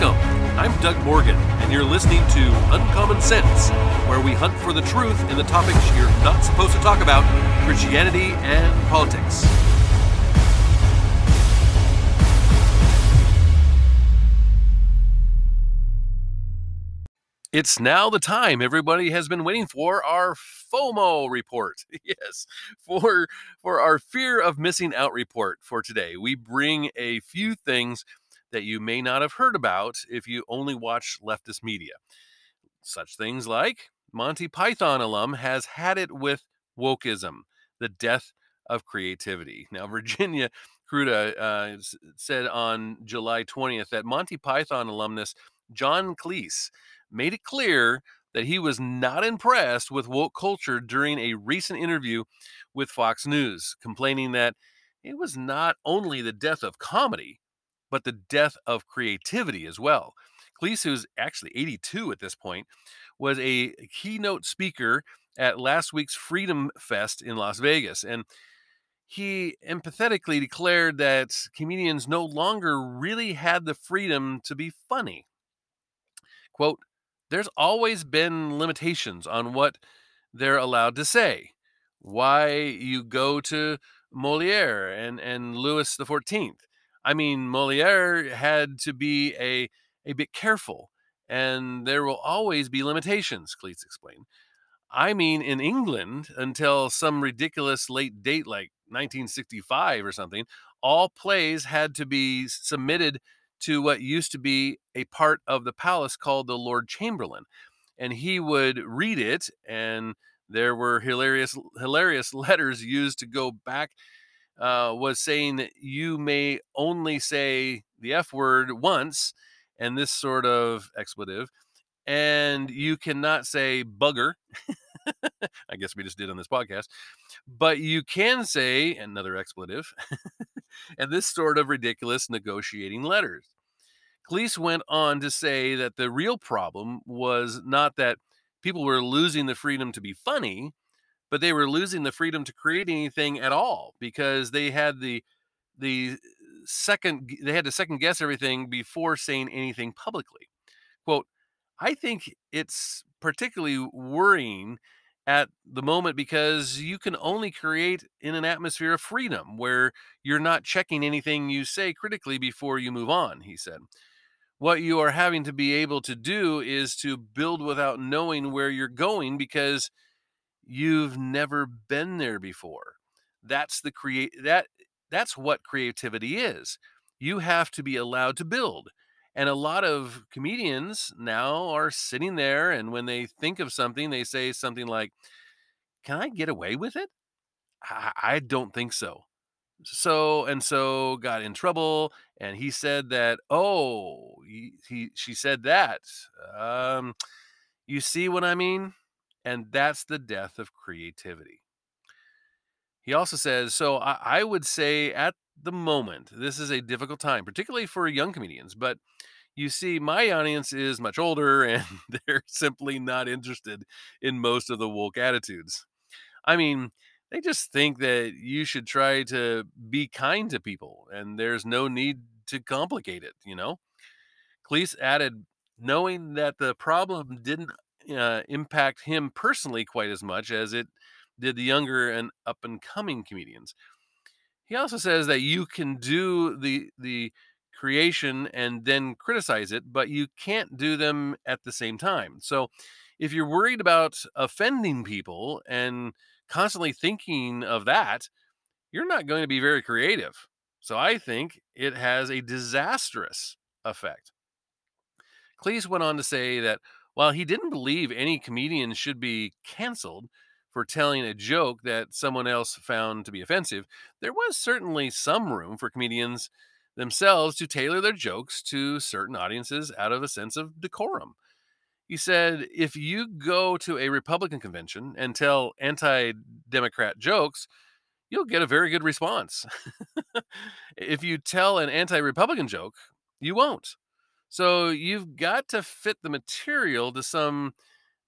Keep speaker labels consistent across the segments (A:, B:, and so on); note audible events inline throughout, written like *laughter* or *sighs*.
A: Welcome. I'm Doug Morgan, and you're listening to Uncommon Sense, where we hunt for the truth in the topics you're not supposed to talk about Christianity and politics. It's now the time everybody has been waiting for our FOMO report. *laughs* Yes, for for our fear of missing out report for today. We bring a few things that you may not have heard about if you only watch leftist media. Such things like Monty Python alum has had it with wokeism, the death of creativity. Now, *laughs* Virginia Kruta uh, said on July 20th that Monty Python alumnus John Cleese made it clear that he was not impressed with woke culture during a recent interview with Fox News, complaining that it was not only the death of comedy, but the death of creativity as well. Cleese, who's actually 82 at this point, was a keynote speaker at last week's Freedom Fest in Las Vegas. And he empathetically declared that comedians no longer really had the freedom to be funny. Quote, there's always been limitations on what they're allowed to say. Why you go to Moliere and, and Louis the Fourteenth. I mean, Moliere had to be a, a bit careful, and there will always be limitations, Cleese explained. I mean, in England, until some ridiculous late date like 1965 or something, all plays had to be submitted to what used to be a part of the palace called the Lord Chamberlain. And he would read it, and there were hilarious, hilarious *laughs* letters used to go back. Uh, was saying that you may only say the F word once, and this sort of expletive, and you cannot say bugger. *laughs* I guess we just did on this podcast, but you can say another expletive *laughs* and this sort of ridiculous negotiating letters. Cleese went on to say that the real problem was not that people were losing the freedom to be funny, but they were losing the freedom to create anything at all because they had the the second they had to second guess everything before saying anything publicly. Quote, I think it's particularly worrying at the moment because you can only create in an atmosphere of freedom where you're not checking anything you say critically before you move on, he said. What you are having to be able to do is to build without knowing where you're going because you've never been there before. That's the create that that's what creativity is. You have to be allowed to build. And a lot of comedians now are sitting there, and when they think of something, they say something like, Can I get away with it? I, I don't think so. So and so got in trouble, and he said that, oh, he, he she said that. Um, you see what I mean? And that's the death of creativity. He also says, so I, I would say at the moment, this is a difficult time, particularly for young comedians, but you see, my audience is much older *laughs* and they're simply not interested in most of the woke attitudes. I mean, they just think that you should try to be kind to people and there's no need to complicate it, you know? Cleese added, knowing that the problem didn't uh, impact him personally quite as much as it did the younger and up and coming comedians. He also says that you can do the the creation and then criticize it, but you can't do them at the same time. So if you're worried about offending people and constantly thinking of that, you're not going to be very creative. So I think it has a disastrous effect. Cleese went on to say that while he didn't believe any comedian should be canceled for telling a joke that someone else found to be offensive, there was certainly some room for comedians themselves to tailor their jokes to certain audiences out of a sense of decorum. He said, if you go to a Republican convention and tell anti Democrat jokes, you'll get a very good response. *laughs* if you tell an anti Republican joke, you won't. So you've got to fit the material to some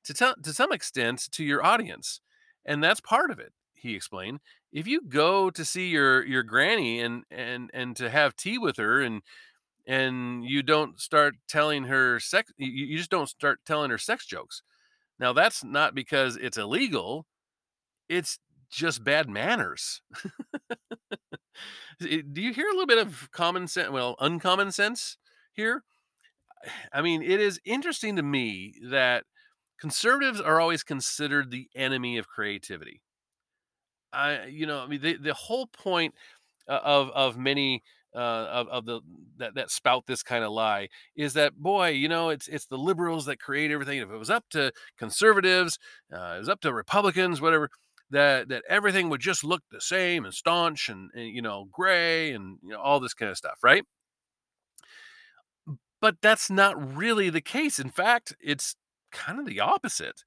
A: to, t- to some extent to your audience. And that's part of it, he explained if you go to see your your granny and and and to have tea with her and and you don't start telling her sex you, you just don't start telling her sex jokes. Now that's not because it's illegal, it's just bad manners. *laughs* do you hear a little bit of common sense, well, uncommon sense here? I mean, it is interesting to me that conservatives are always considered the enemy of creativity. I, you know, I mean, the, the whole point uh, of of many uh, of, of the that, that spout this kind of lie is that boy, you know, it's it's the liberals that create everything. If it was up to conservatives, uh, it was up to Republicans, whatever, that that everything would just look the same and staunch and, and you know gray and you know all this kind of stuff, right? But that's not really the case. In fact, it's kind of the opposite.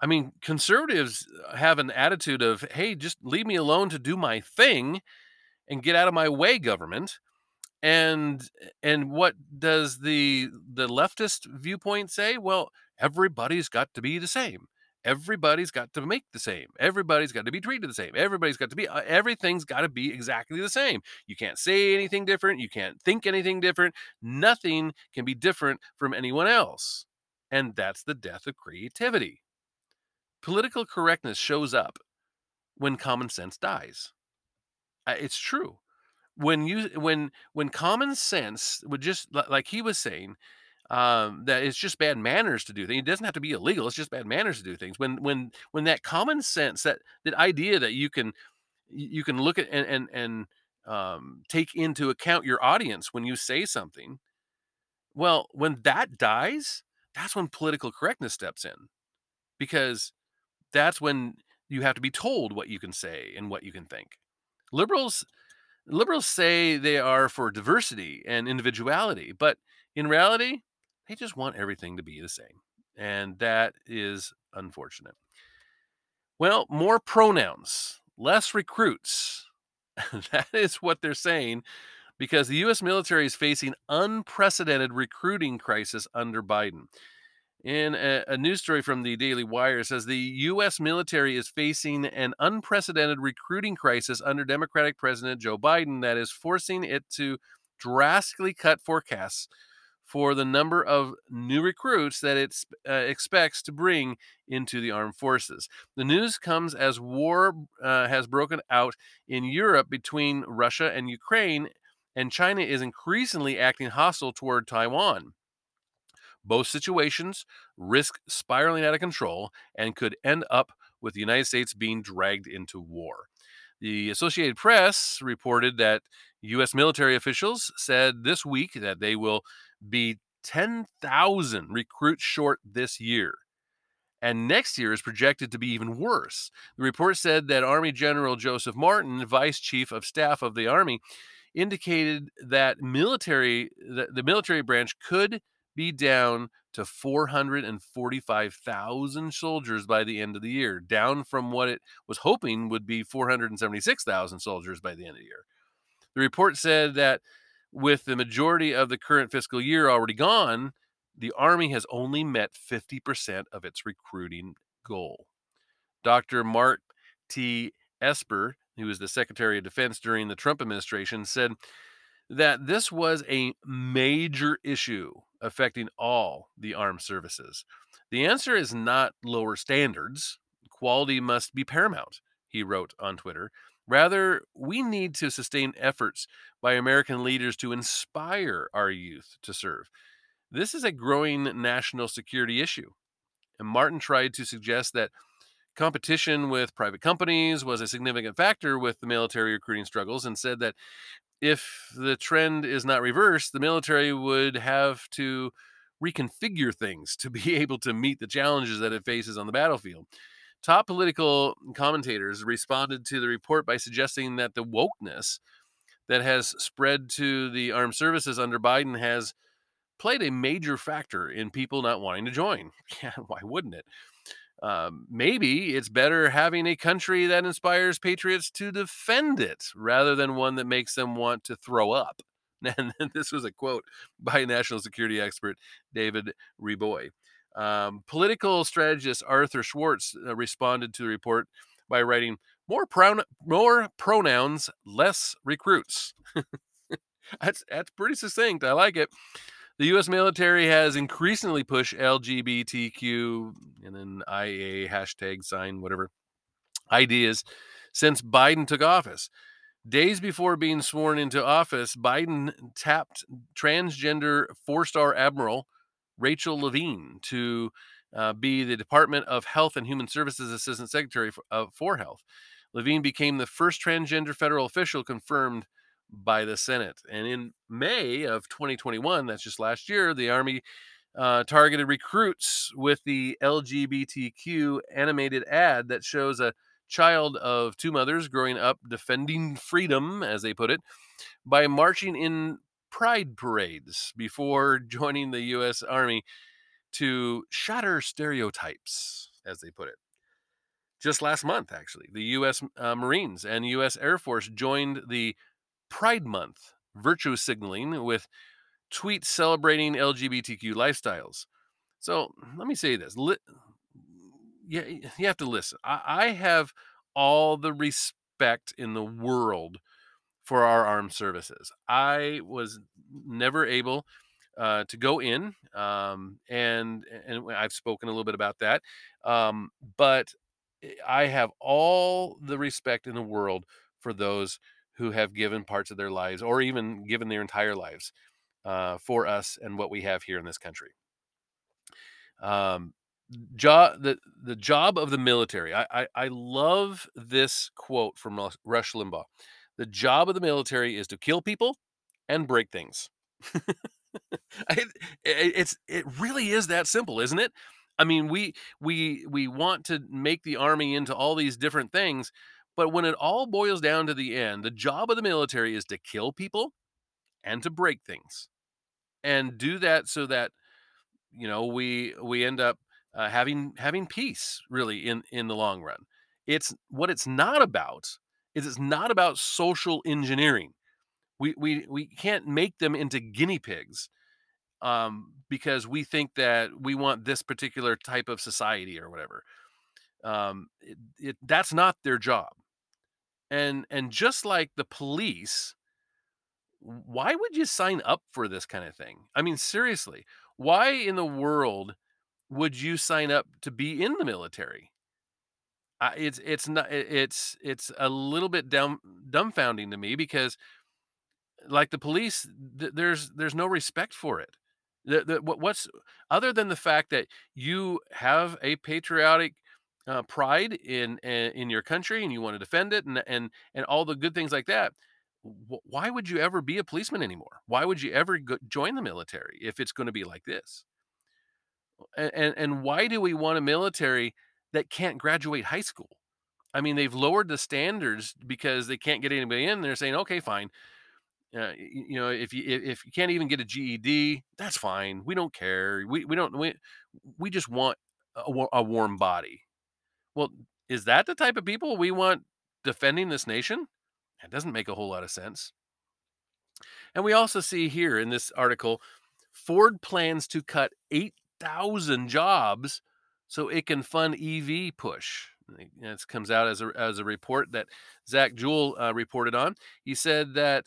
A: I mean, conservatives uh, have an attitude of, hey, just leave me alone to do my thing and get out of my way, government. And and what does the the leftist viewpoint say? Well, everybody's got to be the same. Everybody's got to make the same. Everybody's got to be treated the same. Everybody's got to be, uh, everything's got to be exactly the same. You can't say anything different. You can't think anything different. Nothing can be different from anyone else. And that's the death of creativity. Political correctness shows up when common sense dies. It's true. When you when when common sense would just like he was saying, um, that it's just bad manners to do things. It doesn't have to be illegal. It's just bad manners to do things. When when when that common sense, that that idea that you can you can look at and and and um, take into account your audience when you say something. Well, when that dies, that's when political correctness steps in, because that's when you have to be told what you can say and what you can think. Liberals liberals say they are for diversity and individuality, but in reality, they just want everything to be the same. And that is unfortunate. Well, more pronouns, less recruits. *laughs* that is what they're saying because the U.S. military is facing unprecedented recruiting crisis under Biden. In a, a, news story from the Daily Wire says the U.S. military is facing an unprecedented recruiting crisis under Democratic President Joe Biden that is forcing it to drastically cut forecasts for the number of new recruits that it uh, expects to bring into the armed forces. The news comes as war uh, has broken out in Europe between Russia and Ukraine, and China is increasingly acting hostile toward Taiwan. Both situations risk spiraling out of control and could end up with the United States being dragged into war. The Associated Press reported that U.S. military officials said this week that they will be 10,000 recruits short this year. And next year is projected to be even worse. The report said that Army General Joseph Martin, Vice Chief of Staff of the Army, indicated that military the, the military branch could be down to 445,000 soldiers by the end of the year, down from what it was hoping would be 476,000 soldiers by the end of the year. The report said that with the majority of the current fiscal year already gone, the Army has only met 50% of its recruiting goal. Dr. Mark T. Esper, who was the Secretary of Defense during the Trump administration, said that this was a major issue affecting all the armed services. The answer is not lower standards. Quality must be paramount, he wrote on Twitter. Rather, we need to sustain efforts by American leaders to inspire our youth to serve. This is a growing national security issue. And Martin tried to suggest that competition with private companies was a significant factor with the military recruiting struggles and said that if the trend is not reversed, the military would have to reconfigure things to be *laughs* able to meet the challenges that it faces on the battlefield. Top political commentators responded to the report by suggesting that the wokeness that has spread to the armed services under Biden has played a major factor in people not wanting to join. *laughs* Yeah, why wouldn't it? Um, maybe it's better having a country that inspires patriots to defend it rather than one that makes them want to throw up. *laughs* And this was a quote by national security expert David Reaboi. Um, political strategist Arthur Schwartz uh, responded to the report by writing, more, proun- more pronouns, less recruits. *laughs* That's that's pretty succinct. I like it. The U.S. military has increasingly pushed LGBTQ and then IA hashtag sign whatever ideas since Biden took office. Days before being sworn into office, Biden tapped transgender four star admiral Rachel Levine to uh, be the Department of Health and Human Services Assistant Secretary for, uh, for Health. Levine became the first transgender federal official confirmed by the Senate. And in May of 2021, that's just last year, the Army uh, targeted recruits with the LGBTQ animated ad that shows a child of two mothers growing up defending freedom, as they put it, by marching in pride parades before joining the U.S. Army to shatter stereotypes, as they put it. Just last month, actually, the U.S. Uh, Marines and U.S. Air Force joined the Pride Month virtue signaling with tweets celebrating LGBTQ lifestyles. So let me say this: yeah, you have to listen. I, I have all the respect in the world for our armed services. I was never able uh, to go in, um, and and I've spoken a little bit about that. Um, but I have all the respect in the world for those who have given parts of their lives, or even given their entire lives, uh, for us and what we have here in this country. Um, job the the job of the military. I, I I love this quote from Rush Limbaugh. The job of the military is to kill people and break things. *laughs* I, it's it really is that simple, isn't it? I mean, we we we want to make the army into all these different things, but when it all boils down to the end, the job of the military is to kill people and to break things, and do that so that you know we we end up uh, having having peace really in in the long run. It's what it's not about is it's not about social engineering. We we we can't make them into guinea pigs um, because we think that we want this particular type of society or whatever. Um, it, it, that's not their job. And and just like the police, why would you sign up for this kind of thing? I mean, seriously, why in the world would you sign up to be in the military? It's it's not it's it's a little bit dumb dumbfounding to me because like the police th- there's there's no respect for it. The, the, what's other than the fact that you have a patriotic uh, pride in eh, in your country and you want to defend it and and and all the good things like that why would you ever be a policeman anymore? Why would you ever go, join the military if it's going to be like this? And, and and why do we want a military that can't graduate high school i mean they've lowered the standards because they can't get anybody in they're saying okay fine uh, you know, if you if you can't even get a GED, that's fine. We don't care. We we don't we we just want a, a warm body. Well, is that the type of people we want defending this nation? It doesn't make a whole lot of sense. And we also see here in this article, Ford plans to cut 8,000 jobs so it can fund EV push. This comes out as a, as a report that Zach Jewell uh, reported on. He said that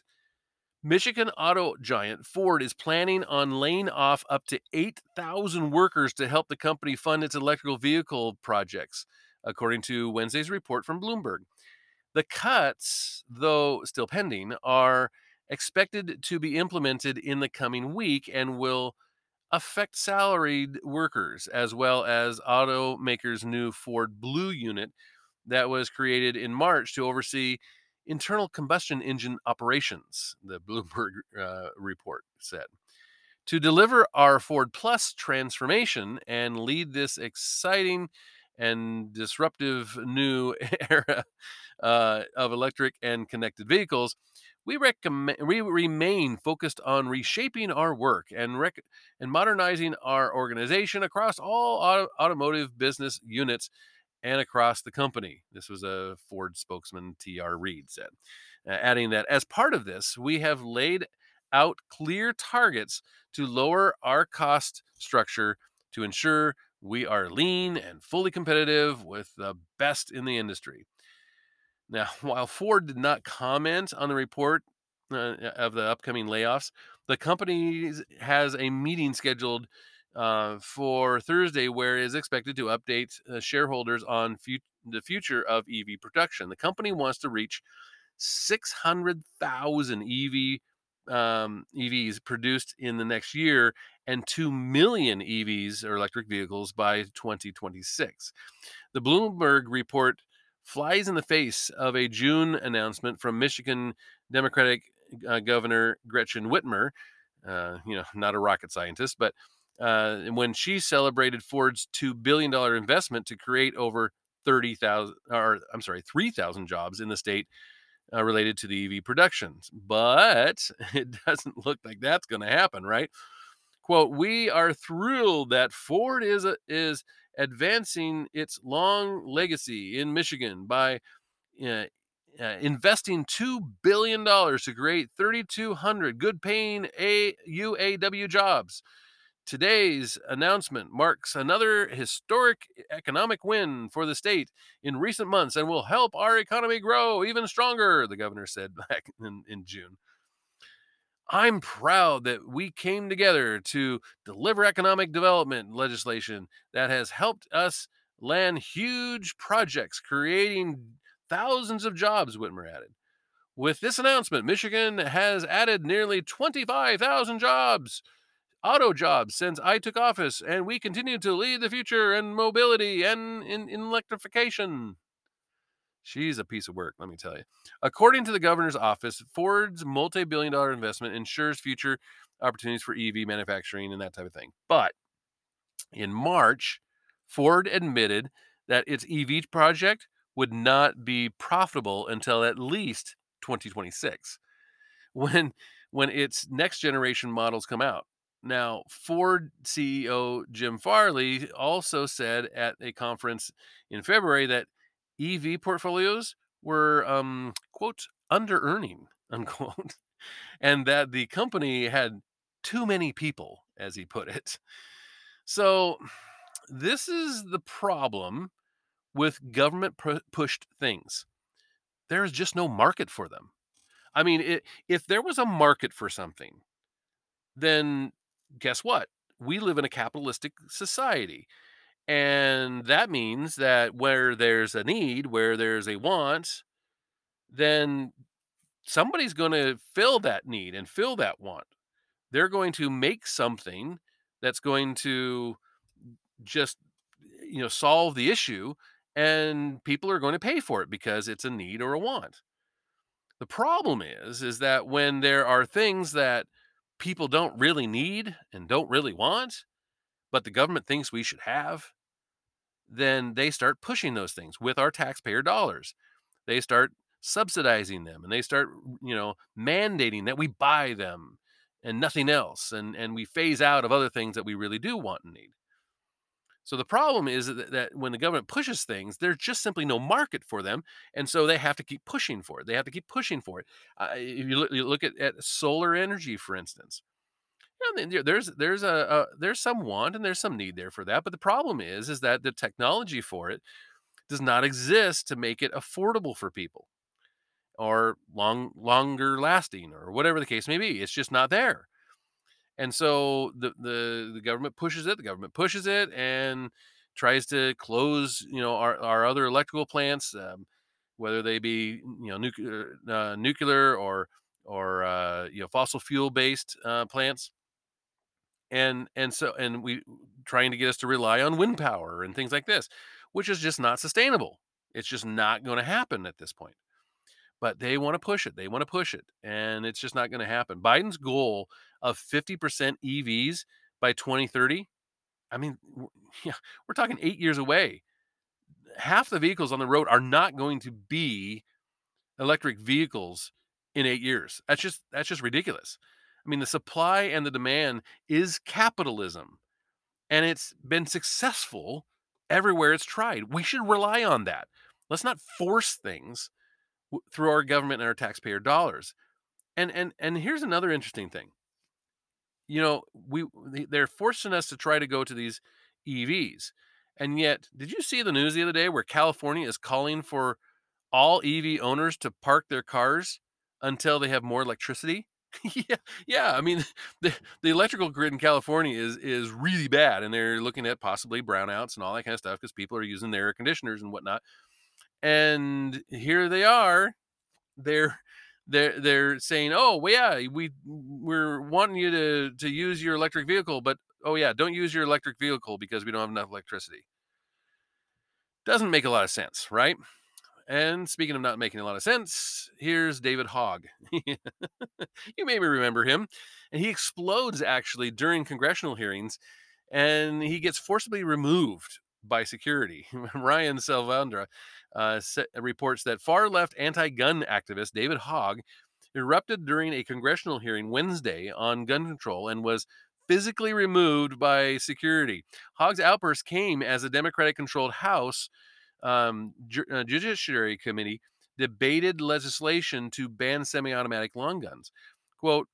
A: Michigan auto giant Ford is planning on laying off up to 8,000 workers to help the company fund its electrical vehicle projects, according to Wednesday's report from Bloomberg. The cuts, though still pending, are expected to be implemented in the coming week and will affect salaried workers as well as automakers' new Ford Blue unit that was created in March to oversee internal combustion engine operations, the Bloomberg *laughs* uh, report said. To deliver our Ford Plus transformation and lead this exciting and disruptive new *laughs* era uh, of electric and connected vehicles, we recommend we remain focused on reshaping our work and rec- and modernizing our organization across all auto- automotive business units and across the company. This was a Ford spokesman, T.R. Reid said, uh, adding that as part of this, we have laid out clear targets to lower our cost structure to ensure we are lean and fully competitive with the best in the industry. Now, *laughs* while Ford did not comment on the report, uh, of the upcoming layoffs. The company has a meeting scheduled uh, for Thursday where it is expected to update uh, shareholders on fu- the future of EV production. The company wants to reach 600,000 EV um, EVs produced in the next year and 2 million EVs or electric vehicles by 2026. The Bloomberg report flies in the face of a June announcement from Michigan Democratic uh, Governor Gretchen Whitmer, uh, you know, *laughs* not a rocket scientist, but uh, when she celebrated Ford's $2 billion investment to create over 30,000, or I'm sorry, 3,000 jobs in the state uh, related to the EV productions. But *laughs* it doesn't look like that's going to happen, right? Quote, we are thrilled that Ford is, a, is advancing its long legacy in Michigan by uh, uh, investing $2 billion to create 3,200 good paying a- UAW jobs. Today's announcement marks another historic economic win for the state in recent months and will help our economy grow even stronger, the governor said *laughs* back in, in June. I'm proud that we came together to deliver economic development legislation that has helped us land huge projects, creating thousands of jobs, Whitmer added. With this announcement, Michigan has added nearly 25,000 jobs, auto jobs, since I took office, and we continue to lead the future in mobility and in, in electrification. She's a piece of work, let me tell you. According to the governor's office, Ford's multi billion dollar investment ensures future opportunities for EV manufacturing and that type of thing. But in March, Ford admitted that its EV project would not be profitable until at least 2026 when when its next generation models come out. Now, Ford CEO Jim Farley also said at a conference in February that EV portfolios were, um, quote, under earning, *laughs* unquote, and that the company had too many people, as he put it. So, this is the problem with government pushed things. There is just no market for them. I mean, it, if there was a market for something, then guess what? We live in a capitalistic society. And that means that where there's a need, where there's a want, then somebody's going to fill that need and fill that want. They're going to make something that's going to just you know solve the issue and people are going to pay for it because it's a need or a want. The problem is is that when there are things that people don't really need and don't really want, but the government thinks we should have, then they start pushing those things with our taxpayer dollars. They start subsidizing them and they start, you know, mandating that we buy them and nothing else. And, and we phase out of other things that we really do want and need. So the problem is that, that, when the government pushes things, there's just simply no market for them, and so they have to keep pushing for it. They have to keep pushing for it. Uh, if you look, you look at, at solar energy, for instance, you know, there's there's a, a there's some want and there's some need there for that, but the problem is is that the technology for it does not exist to make it affordable for people or long longer lasting or whatever the case may be. It's just not there. And so the the the government pushes it, the government pushes it and tries to close, you know, our, our other electrical plants, um, whether they be, you know, nuclear, uh, nuclear or or uh, you know fossil fuel based uh, plants and and so and we trying to get us to rely on wind power and things like this which is just not sustainable. It's just not going to happen at this point. But they want to push it they want to push it and it's just not going to happen. Biden's goal of 50% evs by 2030 i mean *laughs* yeah we're talking 8 years away. Half the vehicles on the road are not going to be electric vehicles in 8 years. That's just that's just ridiculous I mean, the supply and the demand is capitalism, and it's been successful everywhere it's tried. We should rely on that. Let's not force things through our government and our taxpayer dollars. And and and here's another interesting thing. You know, we they're forcing us to try to go to these EVs. And yet, did you see the news the other day where California is calling for all EV owners to park their cars until they have more electricity. *laughs* yeah, yeah. I mean, *laughs* the the electrical grid in California is is really bad, and they're looking at possibly brownouts and all that kind of stuff because people are using their air conditioners and whatnot. And here they are, they're they're they're saying, "Oh, well, yeah, we we're wanting you to to use your electric vehicle, but oh yeah, don't use your electric vehicle because we don't have enough electricity." Doesn't make a lot of sense, right? And speaking of not making a lot of sense, here's David Hogg. *laughs* you may remember him. And he explodes actually during congressional hearings and he gets forcibly removed by security. *laughs* Ryan Saavedra uh, reports that far left anti gun activist David Hogg erupted during a congressional hearing Wednesday on gun control and was physically removed by security. Hogg's outburst came as a Democratic controlled House um, Ju- uh, Judiciary Committee debated legislation to ban semi automatic long guns. Quote,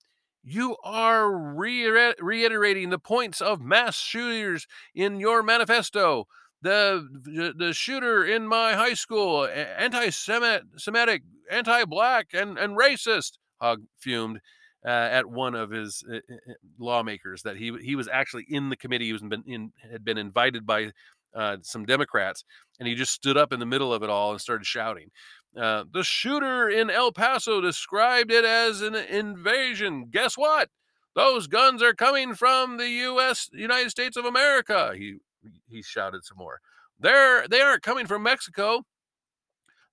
A: you are re- reiterating the points of mass shooters in your manifesto. The, the shooter in my high school, anti Semitic, anti black, and, and racist, Hogg fumed. Uh, at one of his uh, uh, lawmakers that he he was actually in the committee. He was been in, had been invited by uh, some Democrats, and he just stood up in the middle of it all and started shouting. Uh, the shooter in El Paso described it as an invasion. Guess what? Those guns are coming from the U.S. United States of America. He he shouted some more. They're they aren't coming from Mexico.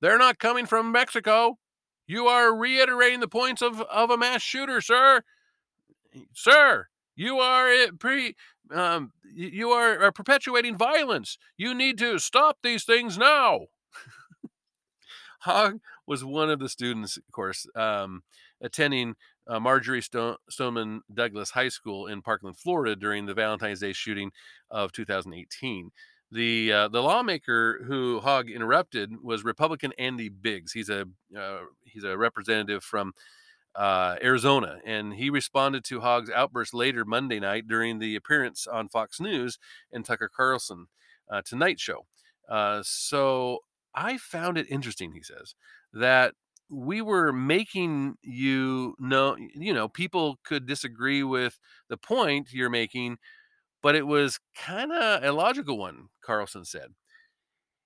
A: They're not coming from Mexico. You are reiterating the points of, of a mass shooter, sir. Sir, you are pre um, you are, are perpetuating violence. You need to stop these things now. Hogg was one of the students, of course, um, attending uh, Marjory Sto- Stoneman Douglas High School in Parkland, Florida, during the Valentine's Day shooting of 2018. The uh, the lawmaker who Hogg interrupted was Republican Andy Biggs. He's a uh, he's a representative from uh, Arizona. And he responded to Hogg's outburst later Monday night during the appearance on Fox News and Tucker Carlson uh, Tonight Show. Uh, so I found it interesting, he says, that we were making you know, you know, people could disagree with the point you're making, but it was kind of a logical one, Carlson said.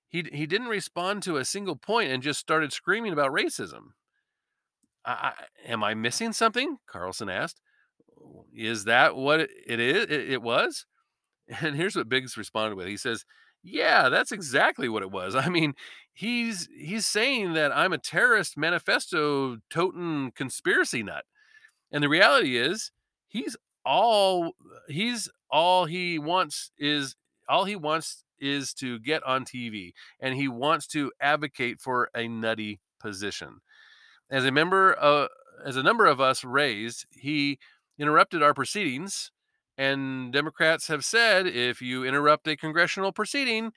A: He, he didn't respond to a single point and just started screaming about racism. I, am I missing something? Carlson asked. Is that what it is? It, it was? *laughs* And here's what Biggs responded with. He says, "Yeah, that's exactly what it was. I mean, he's he's saying that I'm a terrorist manifesto toting conspiracy nut. And the reality is, he's all he's all he wants is all he wants is to get on TV and he wants to advocate for a nutty position as a member of, as a number of us raised, he interrupted our proceedings. And Democrats have said if you interrupt a congressional proceeding,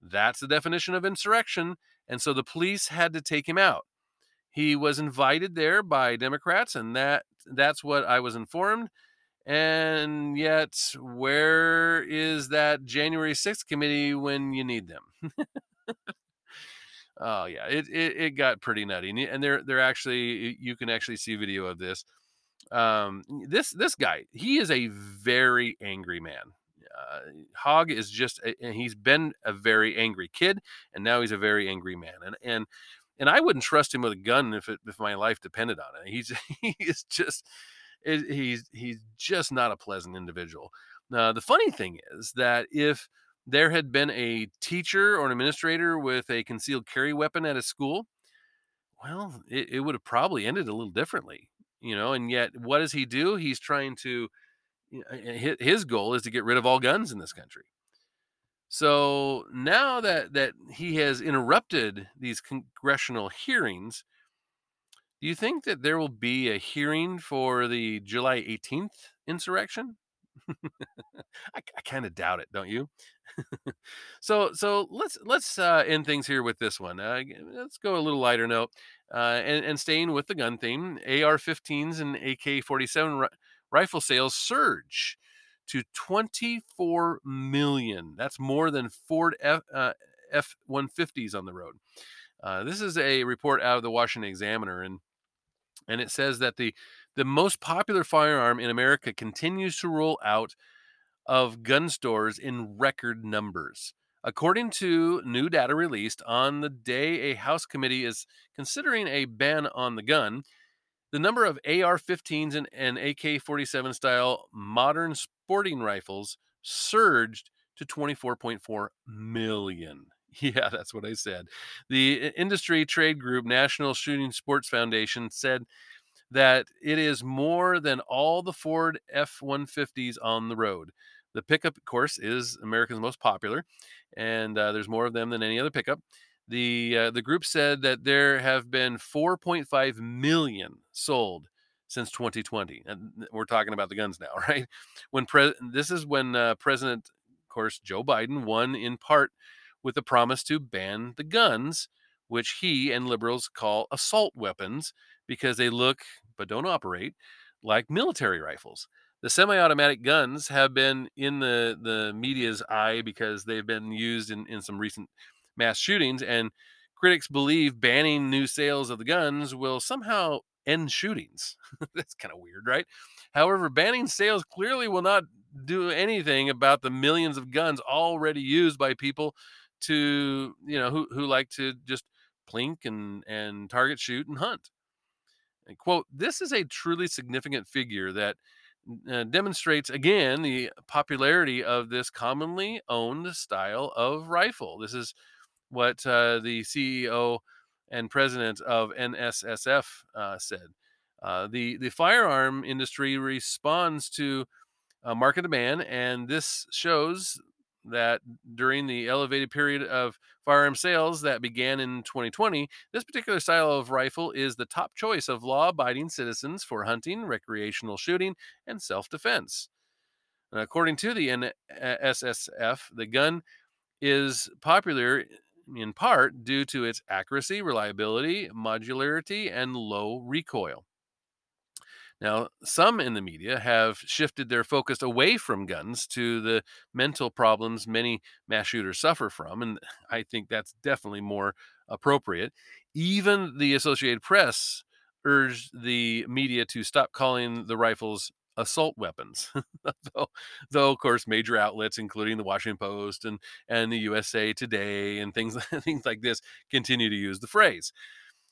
A: that's the definition of insurrection. And so the police had to take him out. He was invited there by Democrats, and that that's what I was informed. And yet, where is that January 6th committee when you need them? *laughs* Oh yeah, it, it it got pretty nutty, and they're they're actually you can actually see video of this. Um, this this guy, he is a very angry man. Uh, Hogg is just, a, and he's been a very angry kid, and now he's a very angry man, and and and I wouldn't trust him with a gun if it, if my life depended on it. He's *laughs* he is just he's he's just not a pleasant individual. Now the funny thing is that if there had been a teacher or an administrator with a concealed carry weapon at a school, well, it, it would have probably ended a little differently, you know. And yet, what does he do? He's trying to, his goal is to get rid of all guns in this country. So now that that he has interrupted these congressional hearings, do you think that there will be a hearing for the July 18th insurrection? *laughs* I, I kind of doubt it, don't you? So so let's let's uh, end things here with this one. Uh, let's go a little lighter note, uh, and and staying with the gun theme, AR-15s and AK-47 ri- rifle sales surge to 24 million. That's more than Ford F, uh, F-150s on the road. Uh, this is a report out of the Washington Examiner, and And it says that the the most popular firearm in America continues to roll out of gun stores in record numbers. According to new data released on the day a House committee is considering a ban on the gun, the number of AR 15s and, and AK 47 style modern sporting rifles surged to 24.4 million. *laughs* Yeah, that's what I said. The uh, industry trade group National Shooting Sports Foundation said that it is more than all the Ford F 150s on the road. The pickup, of course, is America's most popular, and uh, there's more of them than any other pickup. The uh, the group said that there have been 4.5 million sold since 2020, and we're talking about the guns now, *laughs* right? When pre- this is when uh, President, of course, Joe Biden won in part with the promise to ban the guns, which he and liberals call assault weapons because they look but don't operate like military rifles. The semi-automatic guns have been in the the media's eye because they've been used in, in some recent mass shootings, and critics believe banning new sales of the guns will somehow end shootings. *laughs* That's kind of weird, right? However, banning sales clearly will not do anything about the millions of guns already used by people to, you know, who, who like to just plink and, and target shoot and hunt. And quote, this is a truly significant figure that uh, demonstrates again the popularity of this commonly owned style of rifle. This is what uh, the CEO and president of NSSF uh, said. Uh, the the firearm industry responds to market demand, and this shows that during the elevated period of firearm sales that began in 2020, this particular style of rifle is the top choice of law abiding citizens for hunting, recreational shooting, and self defense. According to the NSSF, uh, the gun is popular in part due to its accuracy, reliability, modularity, and low recoil. Now, some in the media have shifted their focus away from guns to the mental problems many mass shooters suffer from, and *laughs* I think that's definitely more appropriate. Even the Associated Press urged the media to stop calling the rifles assault weapons. *laughs* though, though, of course, major outlets, including the Washington Post and, and the USA Today and things, *laughs* things like this, continue to use the phrase.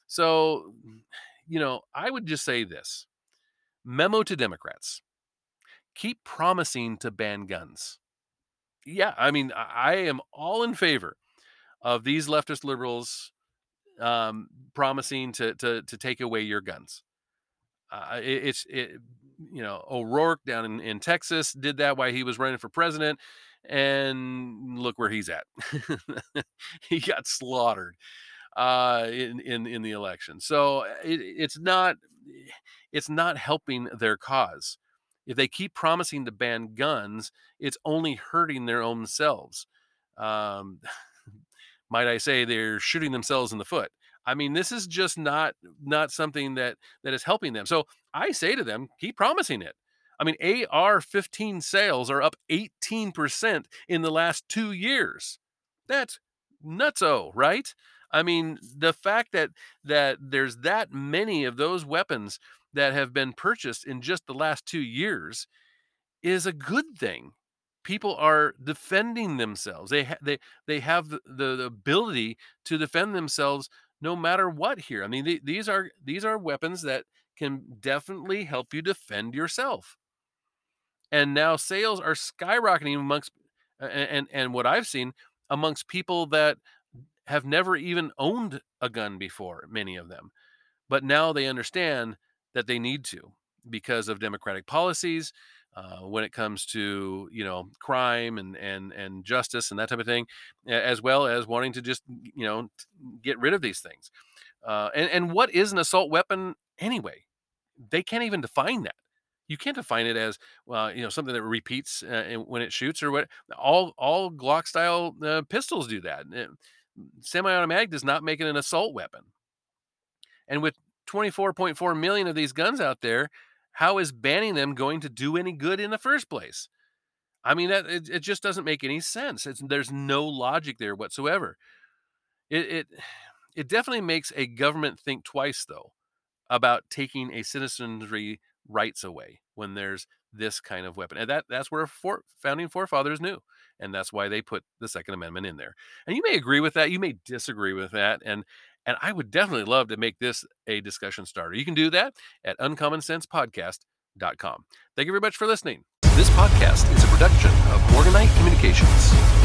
A: So, you know, I would just say this Memo to Democrats keep promising to ban guns. Yeah, I mean, I am all in favor of these leftist liberals um, promising to, to to take away your guns. Uh, it, it's it, you know O'Rourke down in, in Texas did that while he was running for president, and look where he's at. *laughs* he got slaughtered uh, in in in the election. So it, it's not it's not helping their cause. If they keep promising to ban guns, it's only hurting their own selves. Um, *laughs* might I say they're shooting themselves in the foot. I mean, this is just not not something that that is helping them. So I say to them, keep promising it. I mean, AR-15 sales are up 18% in the last two years. That's nutso, right? I mean, the fact that that there's that many of those weapons that have been purchased in just the last two years is a good thing. People are defending themselves. They ha- they they have the, the ability to defend themselves no matter what. Here, I mean, th- these are these are weapons that can definitely help you defend yourself. And now sales are skyrocketing amongst and and, and what I've seen amongst people that have never even owned a gun before, many of them. But now they understand that they need to because of democratic policies uh, when it comes to you know crime and and and justice and that type of thing, as well as wanting to just you know get rid of these things. Uh, and and what is an assault weapon anyway? They can't even define that. You can't define it as you know, something that repeats uh, when it shoots or what. All all Glock style uh, pistols do that semi-automatic does not make it an assault weapon. And with 24.4 million of these guns out there, how is banning them going to do any good in the first place? I mean, that it, it just doesn't make any sense. It's, there's no logic there whatsoever. It, it *sighs* it definitely makes a government think twice, though. about taking a citizenry rights away when there's this kind of weapon. And that that's where for, founding forefathers knew. And that's why they put the Second Amendment in there. And you may agree with that, you may disagree with that. And and I would definitely love to make this a discussion starter. You can do that at uncommonsensepodcast.com. Thank you very much for listening. This podcast is a production of Morganite Communications.